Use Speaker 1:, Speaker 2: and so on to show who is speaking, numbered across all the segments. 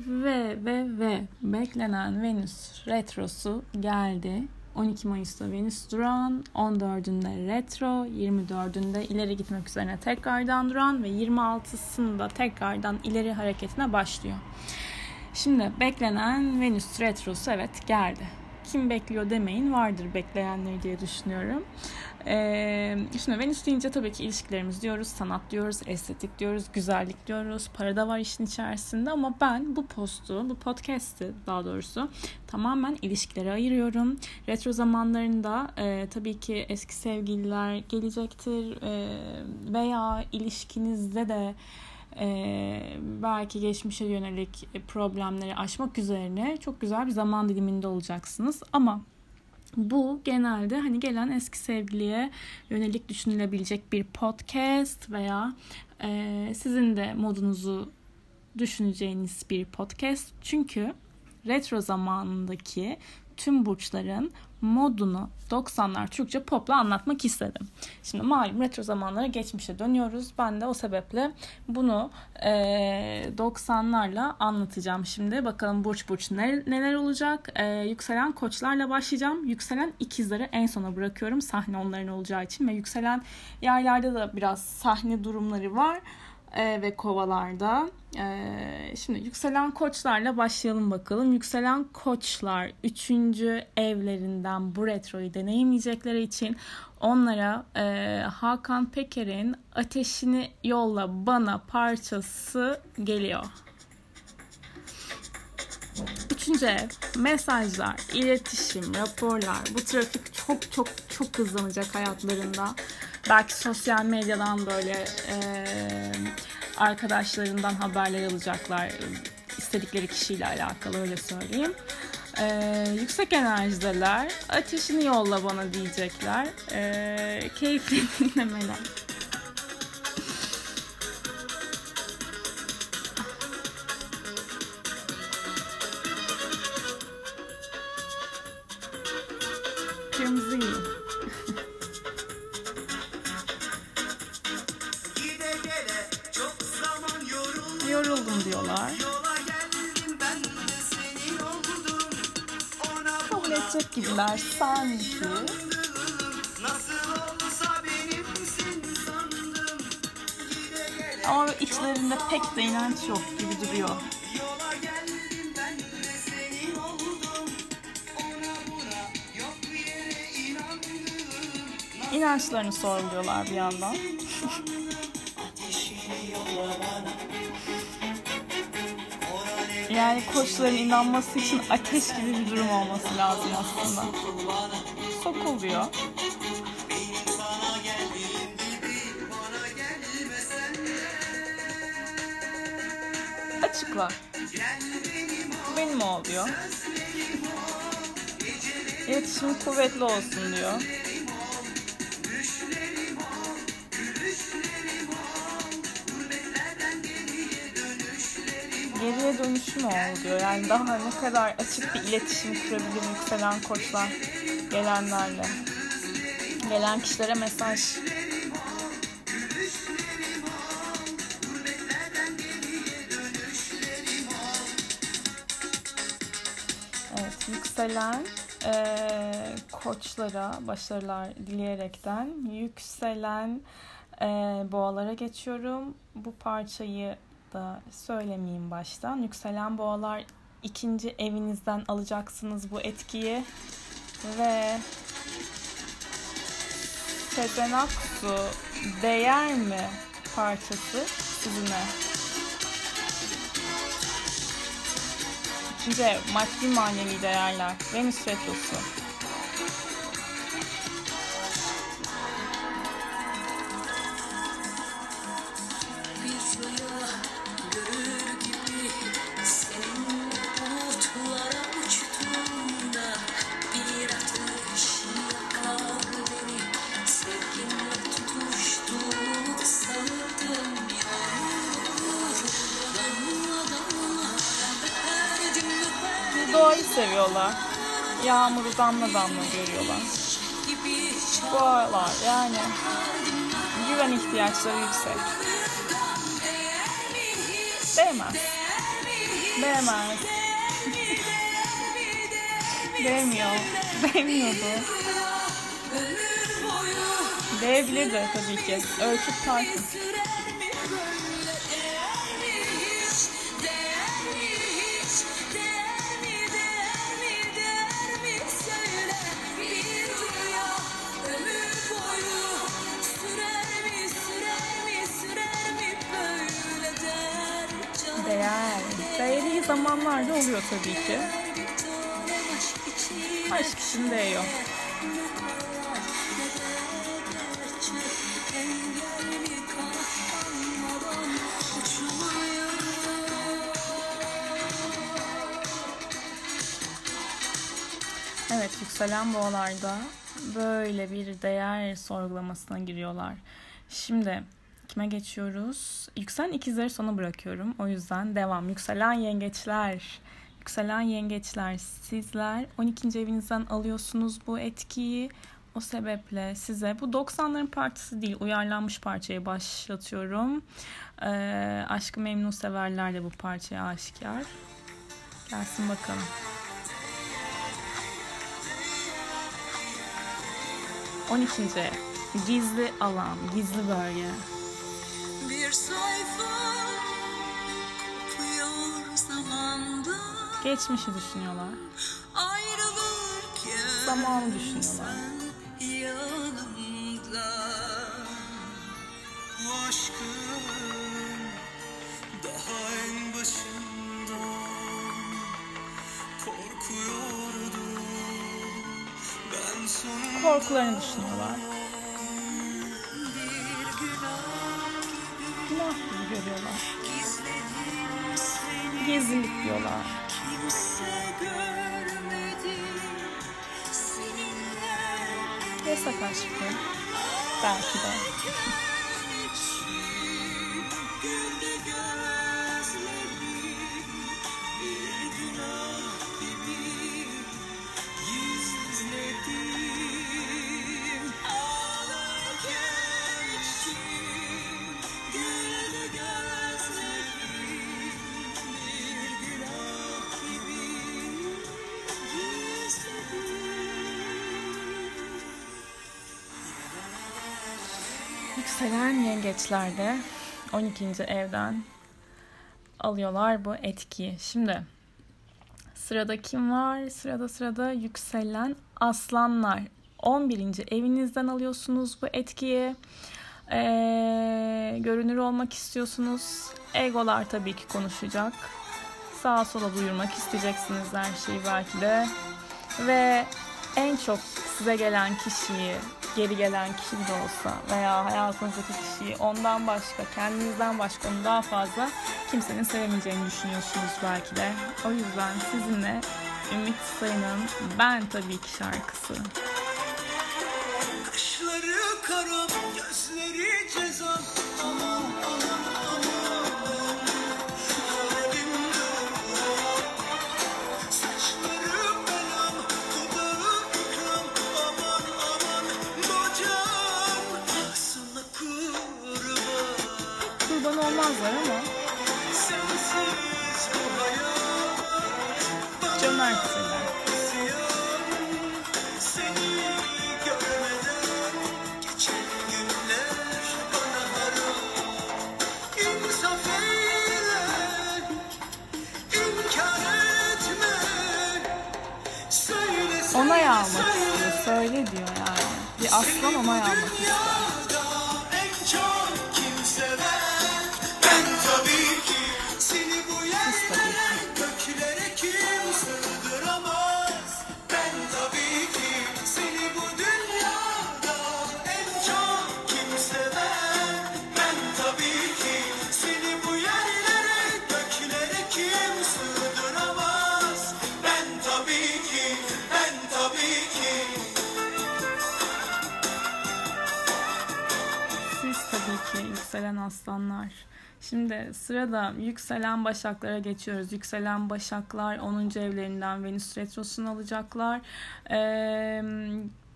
Speaker 1: Ve ve ve beklenen Venüs retrosu geldi. 12 Mayıs'ta Venüs duran, 14'ünde retro, 24'ünde ileri gitmek üzerine tekrardan duran ve 26'sında tekrardan ileri hareketine başlıyor. Şimdi beklenen Venüs retrosu evet geldi. Kim bekliyor demeyin vardır bekleyenleri diye düşünüyorum. Ee, şimdi Venüs deyince tabii ki ilişkilerimiz diyoruz, sanat diyoruz, estetik diyoruz, güzellik diyoruz, para da var işin içerisinde ama ben bu postu, bu podcast'i daha doğrusu tamamen ilişkilere ayırıyorum. Retro zamanlarında e, tabii ki eski sevgililer gelecektir e, veya ilişkinizde de e, belki geçmişe yönelik problemleri aşmak üzerine çok güzel bir zaman diliminde olacaksınız ama bu genelde hani gelen eski sevgiliye yönelik düşünülebilecek bir podcast veya e, sizin de modunuzu düşüneceğiniz bir podcast. Çünkü retro zamanındaki tüm burçların modunu 90'lar Türkçe popla anlatmak istedim. Şimdi malum retro zamanlara geçmişe dönüyoruz. Ben de o sebeple bunu e, 90'larla anlatacağım şimdi. Bakalım burç burç neler olacak. E, yükselen koçlarla başlayacağım. Yükselen ikizleri en sona bırakıyorum. Sahne onların olacağı için ve yükselen yaylarda da biraz sahne durumları var e, ve kovalarda. E, şimdi yükselen koçlarla başlayalım bakalım. Yükselen koçlar 3. evlerinden bu retroyu deneyimleyecekleri için onlara e, Hakan Peker'in Ateşini Yolla Bana parçası geliyor. Üçüncü ev, mesajlar, iletişim, raporlar. Bu trafik çok çok çok hızlanacak hayatlarında. Belki sosyal medyadan böyle e, arkadaşlarından haberler alacaklar. istedikleri kişiyle alakalı öyle söyleyeyim. Ee, yüksek enerjideler. Ateşini yolla bana diyecekler. Ee, keyifli dinlemeler. Ama içlerinde pek de inanç yok gibi duruyor. İnançlarını sorguluyorlar bir yandan. Yani koçların inanması için ateş gibi bir durum olması lazım aslında. Sokul diyor. Açıkla. Benim o diyor. İletişim kuvvetli olsun diyor. geriye dönüşü mü oluyor? Yani daha ne kadar açık bir iletişim kurabilir yükselen koçlar gelenlerle. Gelen kişilere mesaj yükselen e, koçlara başarılar dileyerekten yükselen e, boğalara geçiyorum. Bu parçayı da söylemeyeyim baştan. Yükselen boğalar ikinci evinizden alacaksınız bu etkiyi ve Sezen Aksu değer mi parçası sizinle. Ev maddi manevi değerler Venüs Retrosu. Yağmuru damla damla görüyorlar. Boğalar yani güven ihtiyaçları yüksek. Değmez.
Speaker 2: Değmez. Değmiyor. Değmiyordu. Değebilirdi tabii ki. Ölçüp tartın. Zamanlarda oluyor tabii ki. Aşk için değiyor. Evet yükselen boğalarda böyle bir değer sorgulamasına giriyorlar. Şimdi kime geçiyoruz? Yükselen ikizleri sona bırakıyorum. O yüzden devam. Yükselen yengeçler. Yükselen yengeçler sizler 12. evinizden alıyorsunuz bu etkiyi. O sebeple size bu 90'ların partisi değil uyarlanmış parçayı başlatıyorum. Ee, Aşkı Memnun severler de bu parçaya aşikar. Gelsin bakalım. 12. Gizli alan, gizli bölge. Geçmişi düşünüyorlar. Zamanı düşünüyorlar. Yanımda daha en başında korkuyordum ben sonunda korkularını düşünüyorlar. Gezilik diyorlar. Yasak aşkı. Belki de. Yengeçlerde 12. evden alıyorlar bu etkiyi. Şimdi sırada kim var? Sırada sırada yükselen aslanlar. 11. evinizden alıyorsunuz bu etkiyi. Ee, görünür olmak istiyorsunuz. Egolar tabii ki konuşacak. Sağa sola buyurmak isteyeceksiniz her şeyi belki de. Ve en çok size gelen kişiyi geri gelen kişi de olsa veya hayatınızdaki kişiyi ondan başka, kendinizden başka onu daha fazla kimsenin sevemeyeceğini düşünüyorsunuz belki de. O yüzden sizinle Ümit Sayın'ın Ben Tabii Ki şarkısı. Kaşları karam, gözleri cezam, aman almak istiyor. Söyle diyor yani. Bir aslan onay almak istiyor. Aslanlar. Şimdi sırada yükselen başaklara geçiyoruz. Yükselen başaklar 10. evlerinden Venüs retrosunu alacaklar. Ee,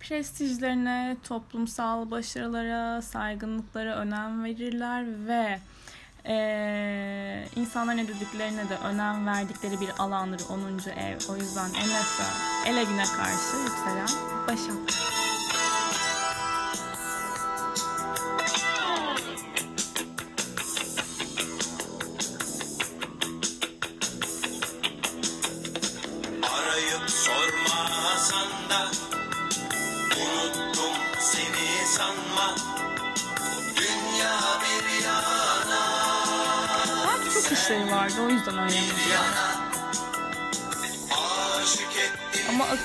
Speaker 2: prestijlerine, toplumsal başarılara, saygınlıklara önem verirler ve
Speaker 1: Ee, insanların ne dediklerine de önem verdikleri bir alandır 10. ev. O yüzden Enes'e ele güne karşı yükselen Başak.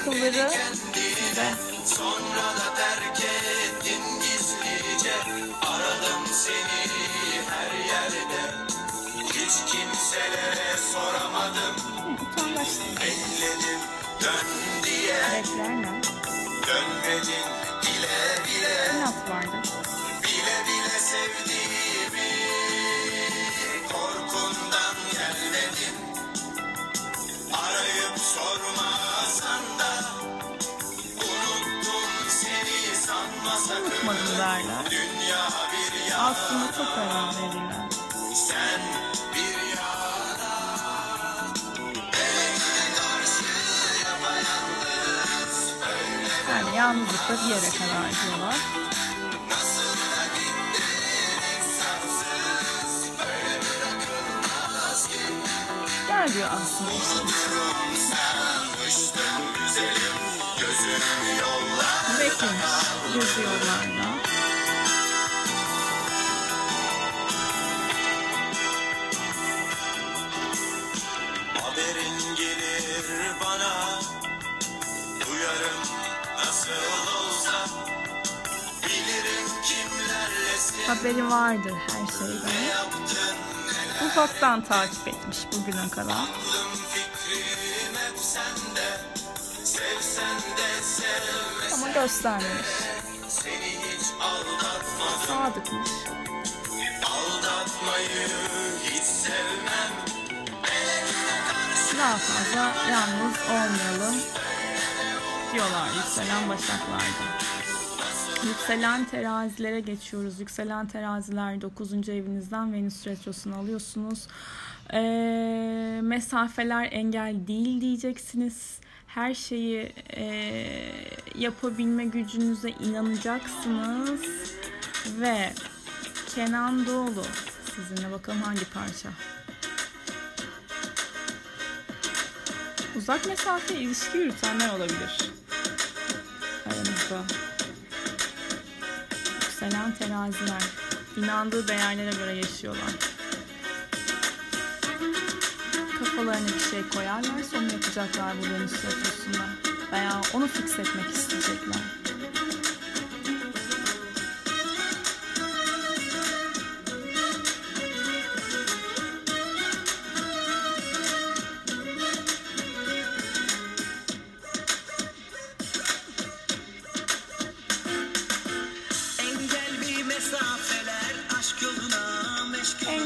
Speaker 1: Akılları size.
Speaker 3: sonra da terk ettin gizlice. Aradım seni her yerde hiç kimselere soramadım. Bekledim dön diye dönmedin bile bile. Bile bile sevdiğimi Yana
Speaker 1: Aslında çok önem verirler.
Speaker 3: sen bir
Speaker 1: Yani yalnızlıkta bir yere kadar diyorlar. Gel diyor aslında Beklemiş. Gözü yollarda. Haberi vardır her şeyden. Ufaktan takip etmiş bugüne kadar. Ama göstermemiş. Sadıkmış. Daha fazla yalnız olmayalım diyorlar yükselen başaklarda. Yükselen terazilere geçiyoruz. Yükselen teraziler 9. evinizden Venüs retrosunu alıyorsunuz. Ee, mesafeler engel değil diyeceksiniz. Her şeyi e, yapabilme gücünüze inanacaksınız. Ve Kenan Doğulu sizinle bakalım hangi parça. Uzak mesafe ilişki yürütenler olabilir. Aranızda. Yükselen teraziler. İnandığı değerlere göre yaşıyorlar. Kafalarına bir şey koyarlar sonra yapacaklar bu Venüs retrosunda. Veya onu fix etmek isteyecekler.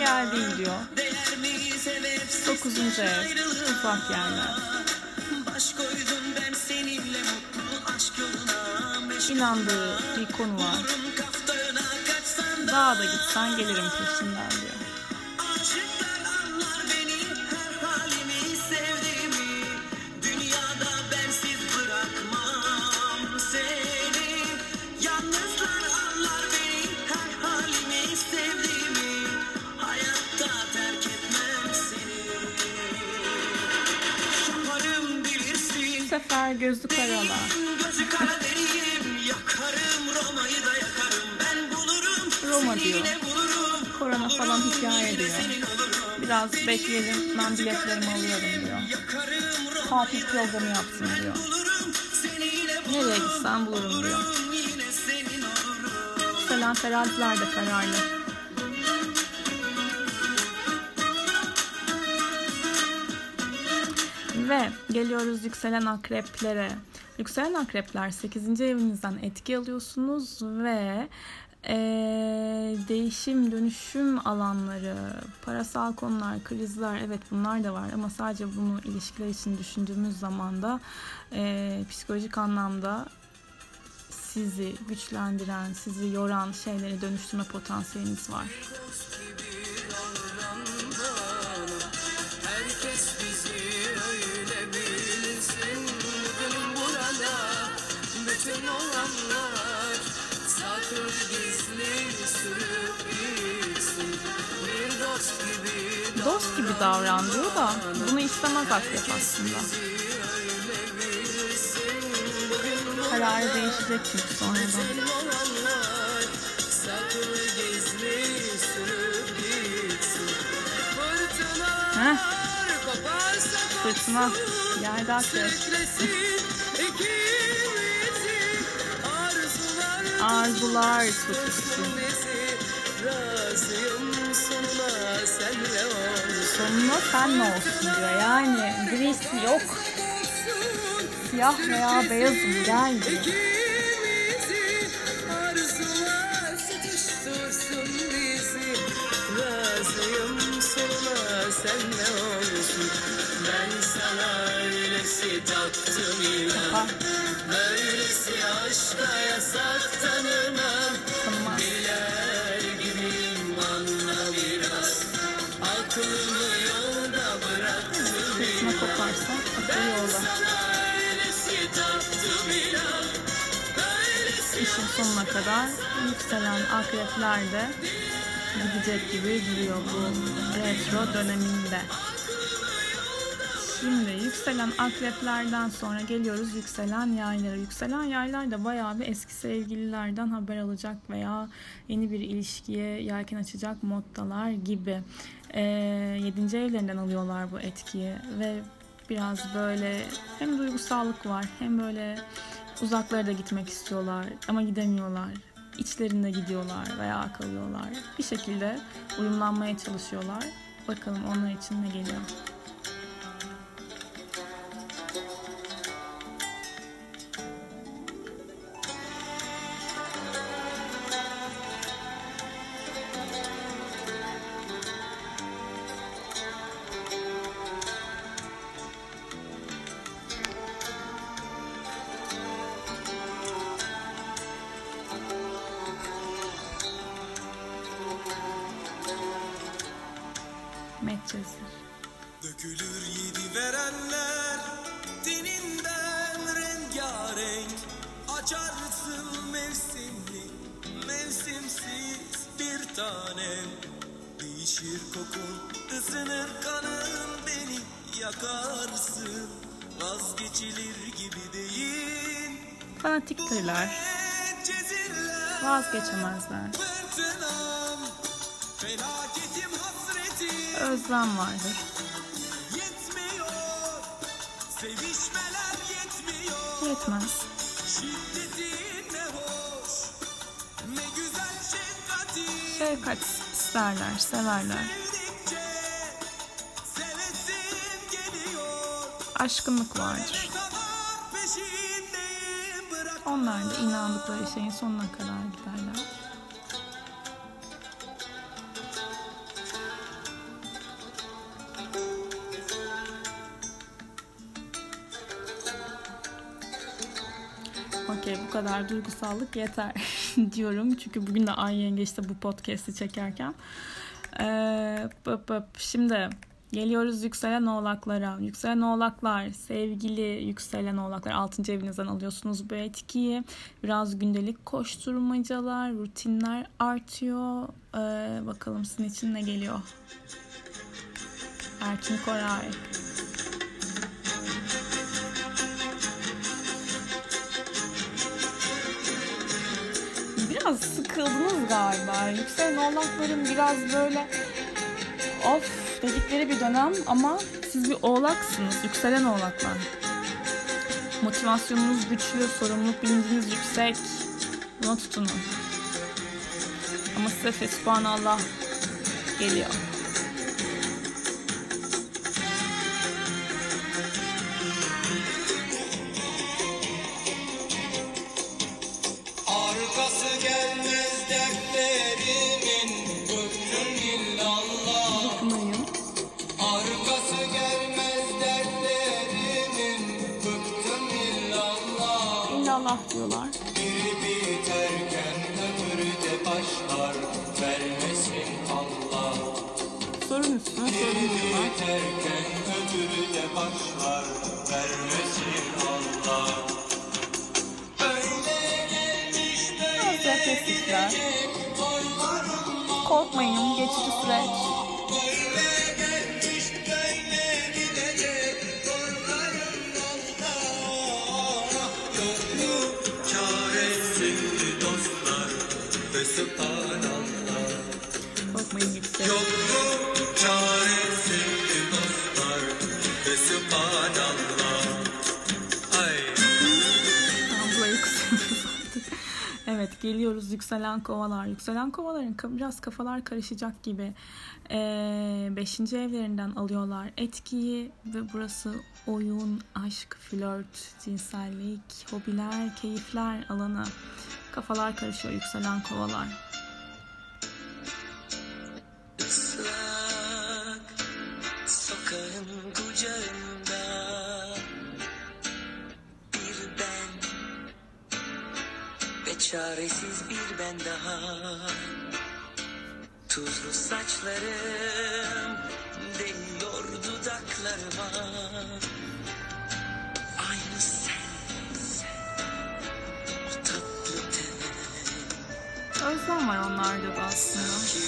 Speaker 3: Engel
Speaker 1: değil diyor. 9. ev. Ufak yerler. İnandığı bir konu var. Dağa da gitsen gelirim peşinden diyor.
Speaker 3: Bilirsin
Speaker 1: Bu sefer gözü
Speaker 3: kara deriyim Yakarım Roma'yı da yakarım Ben bulurum
Speaker 1: Roma diyor.
Speaker 3: bulurum
Speaker 1: Korona falan hikaye diyor. Biraz bekleyelim ben biletlerimi alıyorum diyor. Tatil programı yapsın diyor. Nereye gitsem bulurum diyor. Selen teraziler de kararlı. Ve geliyoruz yükselen akreplere. Yükselen akrepler 8. evinizden etki alıyorsunuz ve eee, değişim, dönüşüm alanları, parasal konular, krizler evet bunlar da var ama sadece bunu ilişkiler için düşündüğümüz zaman da eee, psikolojik anlamda sizi güçlendiren, sizi yoran şeyleri dönüştürme potansiyeliniz var. Altın olanlar Satır gizli sürprizsin Bir dost gibi Dost gibi davran diyor da bunu istemez akrep aslında. Kararı değişecek çünkü sonradan. Heh. Fırtına. Yerde akrep. Arzular kutusu. Sonuna sen ne olsun diyor. Yani grisi yok. Siyah veya beyazım gel diyor.
Speaker 2: Ben sana öylesi taktım inan Böylesi aşka yasak tanımam
Speaker 1: tanımaz.
Speaker 2: Biler gibiyim anla biraz Aklımı yolda bıraktım
Speaker 1: Fırtına koparsa akıl yolda. İşin sonuna kadar yükselen akrepler de gidecek gibi duruyor bu retro döneminde. Şimdi yükselen akreplerden sonra geliyoruz yükselen yaylara. Yükselen yaylar da bayağı bir eski sevgililerden haber alacak veya yeni bir ilişkiye yelken açacak moddalar gibi. Ee, 7. evlerinden alıyorlar bu etkiyi ve biraz böyle hem duygusallık var hem böyle uzaklara da gitmek istiyorlar ama gidemiyorlar. İçlerinde gidiyorlar veya kalıyorlar. Bir şekilde uyumlanmaya çalışıyorlar. Bakalım onlar için ne geliyor. Vazgeçemezler. Özlem vardır. Yetmez. Şefkat isterler, severler. Aşkınlık vardır. Onlar da inandıkları şeyin sonuna kadar giderler. Okey bu kadar duygusallık yeter diyorum. Çünkü bugün de Ay Yengeç'te bu podcast'i çekerken. Ee. Şimdi geliyoruz yükselen oğlaklara. Yükselen oğlaklar, sevgili yükselen oğlaklar 6. evinizden alıyorsunuz bu etkiyi. Biraz gündelik koşturmacalar, rutinler artıyor. Ee, bakalım sizin için ne geliyor? Erkin Koray. Biraz sıkıldınız galiba. Yükselen oğlakların biraz böyle of dedikleri bir dönem ama siz bir oğlaksınız. Yükselen oğlaklar. Motivasyonunuz güçlü, sorumluluk bilinciniz yüksek. Buna tutunun. Ama size fesubhanallah geliyor.
Speaker 2: İllallah
Speaker 1: diyorlar.
Speaker 2: Biri biterken öbürü de başlar Vermesin Allah
Speaker 1: Sorun üstüne sorun diyorlar.
Speaker 2: Biterken öbürü de başlar Vermesin Allah Öyle gelmiş
Speaker 1: Biraz depresifler. Korkmayın geçici süreç. Geliyoruz yükselen kovalar. Yükselen kovaların biraz kafalar karışacak gibi. Ee, beşinci evlerinden alıyorlar etkiyi ve burası oyun, aşk, flört, cinsellik, hobiler, keyifler alanı. Kafalar karışıyor yükselen kovalar.
Speaker 3: Islak sokağın çaresiz bir ben daha. Tuzlu saçlarım değiyor dudaklarıma aynı sen, sen o tatlı ten
Speaker 1: Özlem var onlarda da aslında.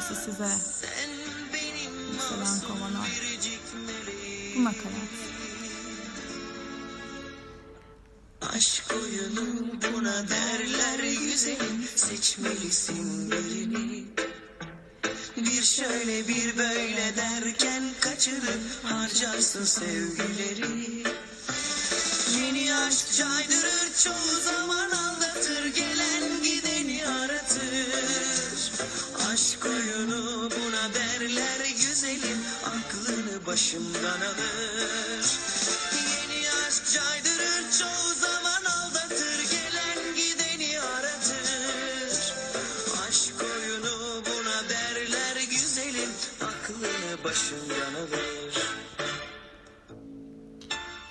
Speaker 1: Burası size yükselen kovalar. Bu nakarat.
Speaker 3: Aşk oyunu buna derler güzelim Seçmelisin birini Bir şöyle bir böyle derken kaçırıp harcarsın sevgileri Aklını başından alır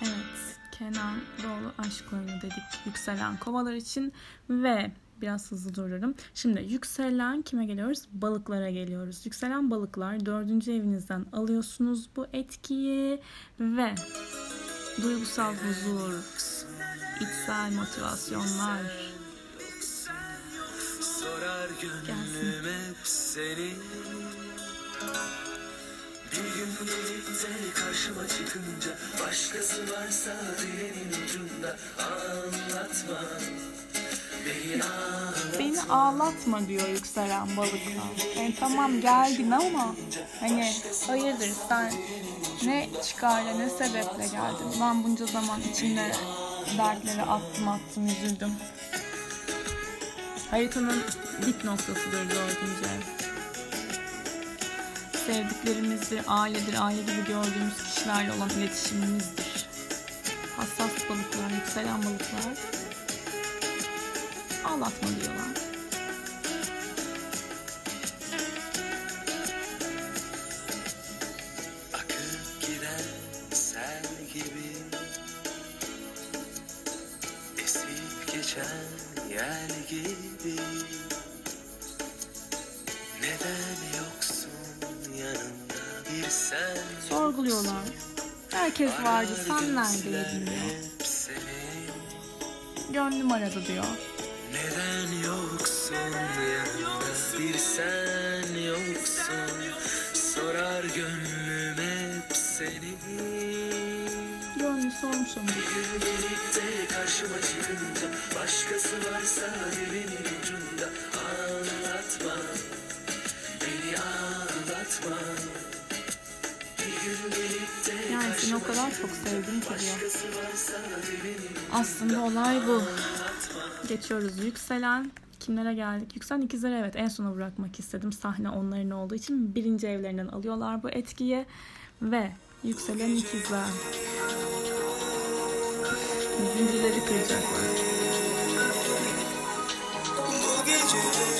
Speaker 1: Evet, Kenan Doğulu aşk oyunu dedik yükselen kovalar için ve biraz hızlı dururum. Şimdi yükselen kime geliyoruz? Balıklara geliyoruz. Yükselen balıklar dördüncü evinizden alıyorsunuz bu etkiyi ve duygusal huzur, içsel motivasyonlar
Speaker 3: seni Bir gün de karşıma çıkınca Başkası varsa dilinin ucunda Anlatma Beni ağlatma
Speaker 1: Beni ağlatma diyor yükselen balıklar. Yani tamam geldin ama hani hayırdır sen ne çıkarla ne sebeple geldin. Ben bunca zaman içimde dertleri attım attım üzüldüm. Haritanın dip noktasıdır dördüncü ev. Sevdiklerimizdir, ailedir, aile gibi gördüğümüz kişilerle olan iletişimimizdir. Hassas balıklar, yükselen balıklar ağlatma diyorlar. Herkes vardı, sen neredeydin diyor. Gönlüm aradı diyor.
Speaker 3: Neden yoksun yanımda bir sen yoksun Sorar gönlüm hep seni
Speaker 1: Gönlü sormuş onu.
Speaker 3: Birlikte karşıma çıkınca Başkası varsa dilinin ucunda Anlatma Beni ağlatma Bir gün
Speaker 1: Yani seni o kadar çok sevdim ki diyor. Aslında olay bu. Geçiyoruz yükselen. Kimlere geldik? Yükselen ikizleri evet en sona bırakmak istedim. Sahne onların olduğu için birinci evlerinden alıyorlar bu etkiyi. Ve yükselen ikizler. Zincirleri kıracaklar.
Speaker 3: Bu gece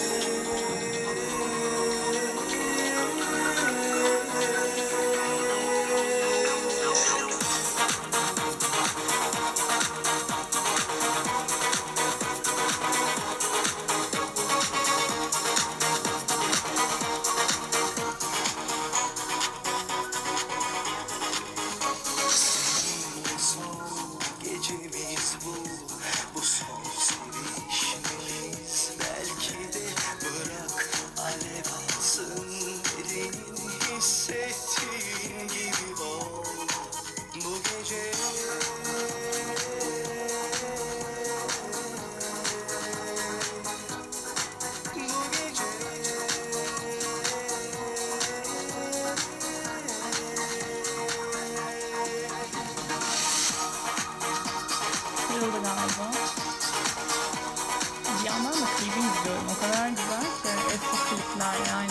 Speaker 2: kadar yani.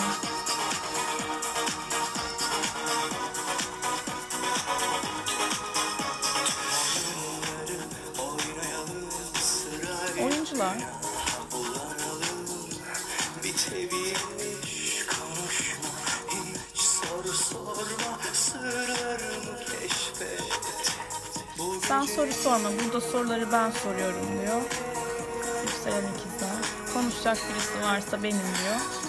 Speaker 2: Oyuncular. Sen soru sorma, burada soruları ben soruyorum diyor. Yükselen ikizler. Konuşacak birisi varsa benim diyor.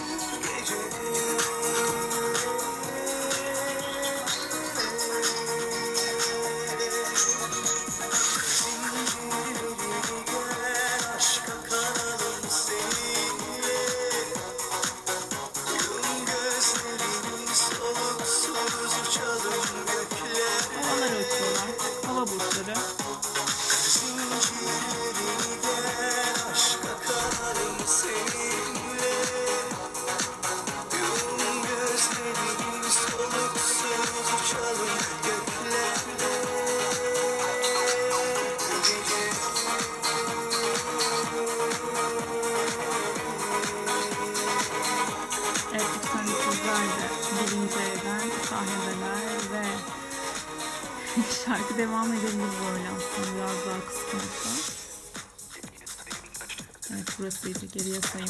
Speaker 1: burası ise geriye sayın.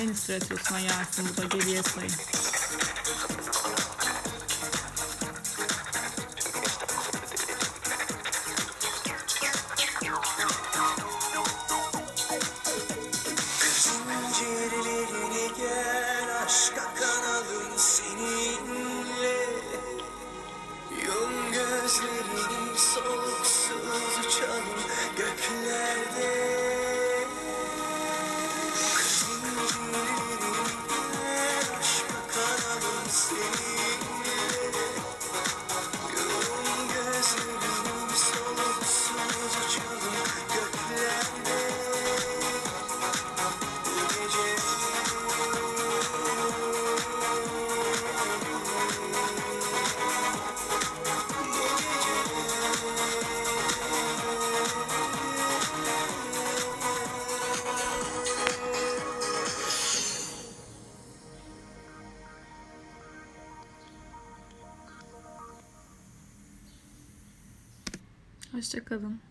Speaker 1: En üst sırası Osman Yasin bu
Speaker 2: da geriye sayın. Hoşçakalın.